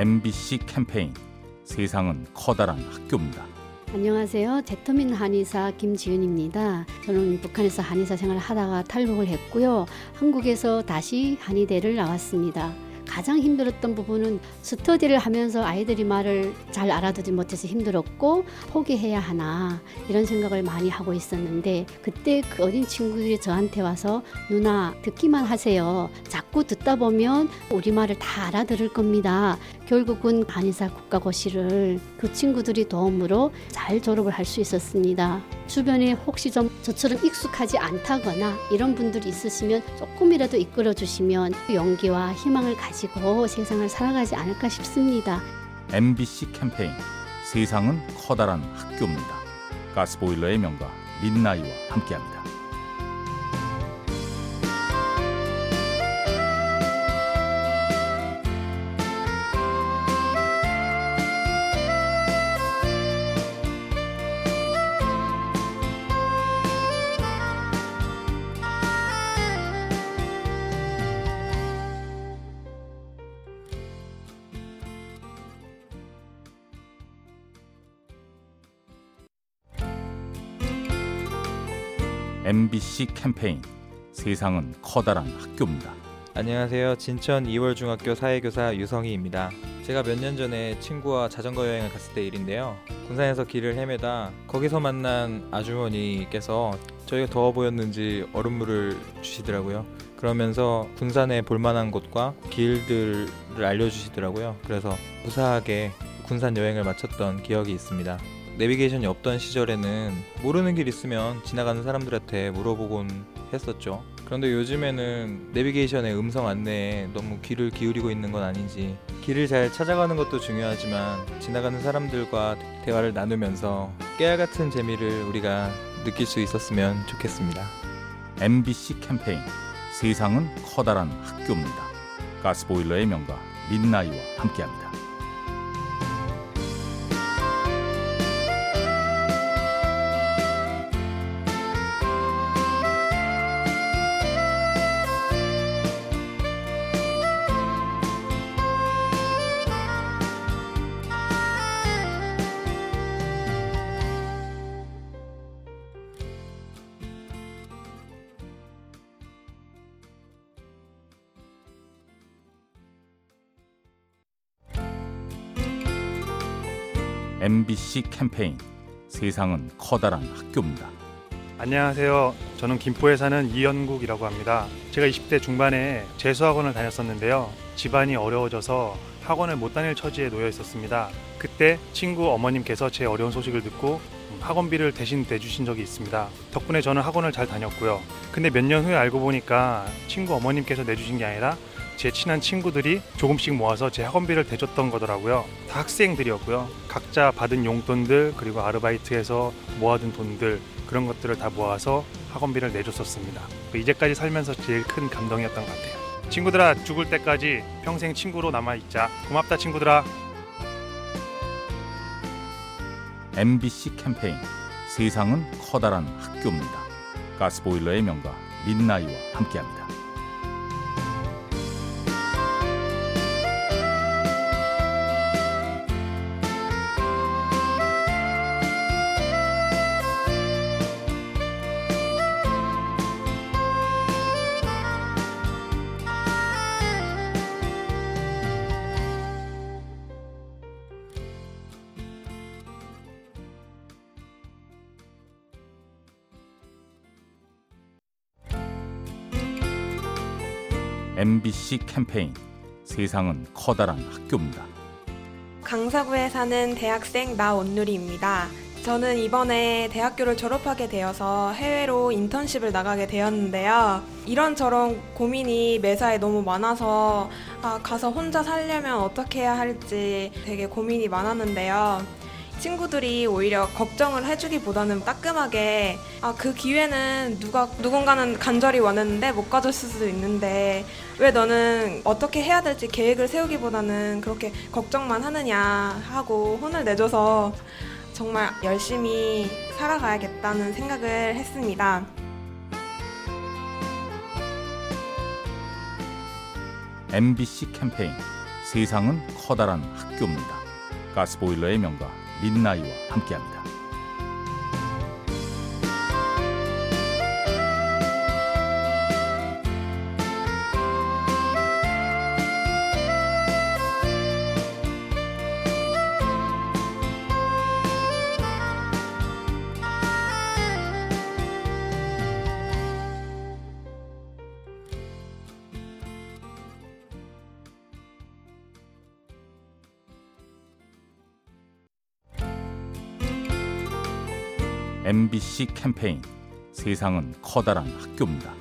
MBC 캠페인 세상은 커다란 학교입니다. 안녕하세요. 제터민 한의사 김지은입니다. 저는 북한에서 한의사 생활을 하다가 탈북을 했고요. 한국에서 다시 한의대를 나왔습니다. 가장 힘들었던 부분은 스터디를 하면서 아이들이 말을 잘 알아듣지 못해서 힘들었고 포기해야 하나 이런 생각을 많이 하고 있었는데 그때 그 어린 친구들이 저한테 와서 누나 듣기만 하세요. 자꾸 듣다 보면 우리 말을 다 알아들을 겁니다. 결국은 한의사 국가고시를 그 친구들이 도움으로 잘 졸업을 할 수 있었습니다. 주변에 혹시 좀 저처럼 익숙하지 않다거나 이런 분들이 있으시면 조금이라도 이끌어 주시면 용기와 희망을 가지고 세상을 살아가지 않을까 싶습니다. MBC 캠페인 세상은 커다란 학교입니다. 가스보일러의 명가 민나이와 함께합니다. MBC 캠페인 세상은 커다란 학교입니다. 안녕하세요. 진천 2월 중학교 사회교사 유성희입니다. 제가 몇 년 전에 친구와 자전거 여행을 갔을 때 일인데요. 군산에서 길을 헤매다 거기서 만난 아주머니께서 저희가 더워 보였는지 얼음물을 주시더라고요. 그러면서 군산에 볼만한 곳과 길들을 알려주시더라고요. 그래서 무사하게 군산 여행을 마쳤던 기억이 있습니다. 내비게이션이 없던 시절에는 모르는 길 있으면 지나가는 사람들한테 물어보곤 했었죠. 그런데 요즘에는 내비게이션의 음성 안내에 너무 귀를 기울이고 있는 건 아닌지 길을 잘 찾아가는 것도 중요하지만 지나가는 사람들과 대화를 나누면서 깨알 같은 재미를 우리가 느낄 수 있었으면 좋겠습니다. MBC 캠페인 세상은 커다란 학교입니다. 가스보일러의 명가 민나이와 함께합니다. MBC 캠페인 세상은 커다란 학교입니다. 안녕하세요. 저는 김포에 사는 이연국이라고 합니다. 제가 20대 중반에 재수학원을 다녔었는데요. 집안이 어려워져서 학원을 못 다닐 처지에 놓여 있었습니다. 그때 친구 어머님께서 제 어려운 소식을 듣고 학원비를 대신 내주신 적이 있습니다. 덕분에 저는 학원을 잘 다녔고요. 근데 몇 년 후에 알고 보니까 친구 어머님께서 내주신 게 아니라 제 친한 친구들이 조금씩 모아서 제 학원비를 대줬던 거더라고요. 다 학생들이었고요. 각자 받은 용돈들 그리고 아르바이트에서 모아둔 돈들 그런 것들을 다 모아서 학원비를 내줬었습니다. 이제까지 살면서 제일 큰 감동이었던 것 같아요. 친구들아 죽을 때까지 평생 친구로 남아 있자. 고맙다 친구들아. MBC 캠페인 세상은 커다란 학교입니다. 가스보일러의 명가 민나이와 함께합니다. MBC 캠페인 세상은 커다란 학교입니다. 강사구에 사는 대학생 나온누리입니다. 저는 이번에 대학교를 졸업하게 되어서 해외로 인턴십을 나가게 되었는데요. 이런저런 고민이 매사에 너무 많아서 아, 가서 혼자 살려면 어떻게 해야 할지 되게 고민이 많았는데요. 친구들이 오히려 걱정을 해주기보다는 따끔하게 아, 그 기회는 누가 누군가는 간절히 원했는데 못 가졌을 수도 있는데 왜 너는 어떻게 해야 될지 계획을 세우기보다는 그렇게 걱정만 하느냐 하고 혼을 내줘서 정말 열심히 살아가야겠다는 생각을 했습니다. MBC 캠페인 세상은 커다란 학교입니다. 가스보일러의 명가 민나이와 함께합니다. MBC 캠페인 세상은 커다란 학교입니다.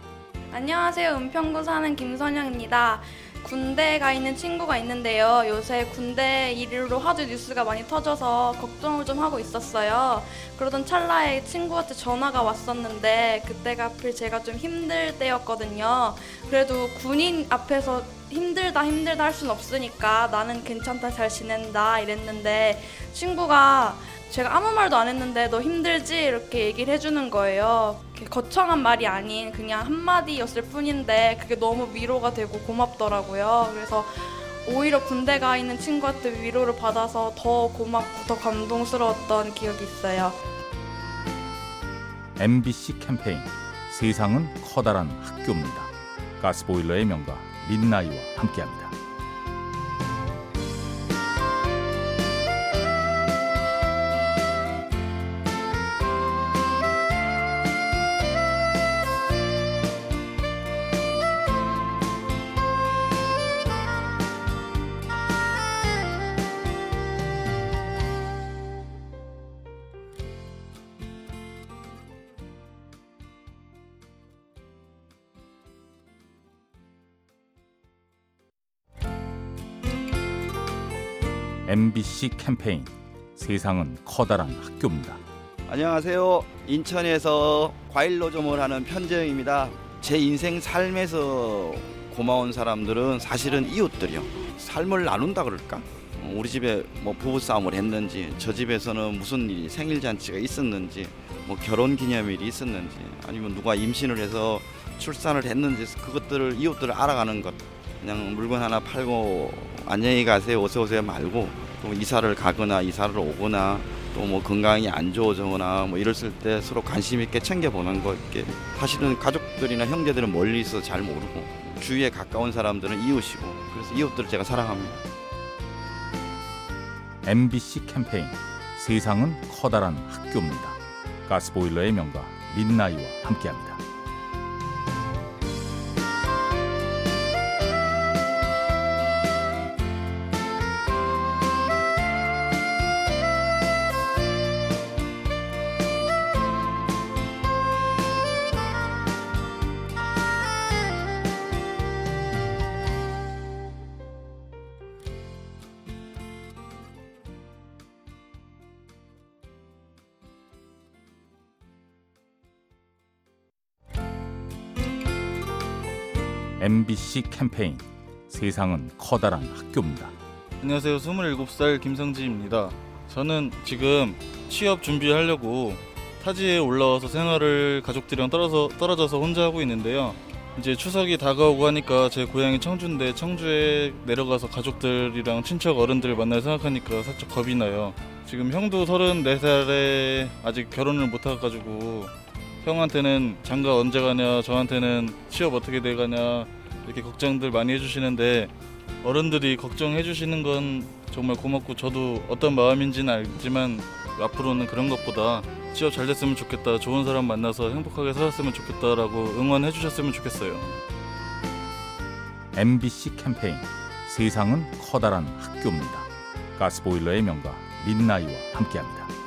안녕하세요. 은평구 사는 김선영입니다. 군대에 가 있는 친구가 있는데요. 요새 군대 일로 하도 뉴스가 많이 터져서 걱정을 좀 하고 있었어요. 그러던 찰나에 친구한테 전화가 왔었는데 그때가 하필 제가 좀 힘들 때였거든요. 그래도 군인 앞에서 힘들다 힘들다 할 순 없으니까 나는 괜찮다 잘 지낸다 이랬는데 친구가 제가 아무 말도 안 했는데 너 힘들지? 이렇게 얘기를 해주는 거예요. 거창한 말이 아닌 그냥 한마디였을 뿐인데 그게 너무 위로가 되고 고맙더라고요. 그래서 오히려 군대 가 있는 친구한테 위로를 받아서 더 고맙고 더 감동스러웠던 기억이 있어요. MBC 캠페인 세상은 커다란 학교입니다. 가스보일러의 명가 민나이와 함께합니다. MBC 캠페인 세상은 커다란 학교입니다. 안녕하세요. 인천에서 과일 노점을 하는 편재영입니다. 제 인생 삶에서 고마운 사람들은 사실은 이웃들이요. 삶을 나눈다 그럴까? 우리 집에 뭐 부부 싸움을 했는지, 저 집에서는 무슨 일이 생일 잔치가 있었는지, 뭐 결혼 기념일이 있었는지, 아니면 누가 임신을 해서 출산을 했는지 그것들을 이웃들을 알아가는 것. 그냥 물건 하나 팔고 안녕히 가세요 어서 오세요 말고 또 이사를 가거나 이사를 오거나 또 뭐 건강이 안 좋아지거나 뭐 이랬을 때 서로 관심 있게 챙겨보는 거 이렇게 사실은 가족들이나 형제들은 멀리 있어서 잘 모르고 주위에 가까운 사람들은 이웃이고 그래서 이웃들을 제가 사랑합니다. MBC 캠페인 세상은 커다란 학교입니다. 가스보일러의 명가 민나이와 함께합니다. MBC 캠페인 세상은 커다란 학교입니다. 안녕하세요. 27살 김성지입니다. 저는 지금 취업 준비하려고 타지에 올라와서 생활을 가족들이랑 떨어져, 떨어져서 혼자 하고 있는데요. 이제 추석이 다가오고 하니까 제 고향이 청주인데 청주에 내려가서 가족들이랑 친척 어른들 만날 생각하니까 살짝 겁이 나요. 지금 형도 34살에 아직 결혼을 못 해가지고 형한테는 장가 언제 가냐 저한테는 취업 어떻게 돼가냐 이렇게 걱정들 많이 해주시는데 어른들이 걱정해 주시는 건 정말 고맙고 저도 어떤 마음인지는 알지만 앞으로는 그런 것보다 취업 잘 됐으면 좋겠다 좋은 사람 만나서 행복하게 살았으면 좋겠다라고 응원해 주셨으면 좋겠어요 MBC 캠페인 세상은 커다란 학교입니다. 가스보일러의 명가 민나이와 함께합니다.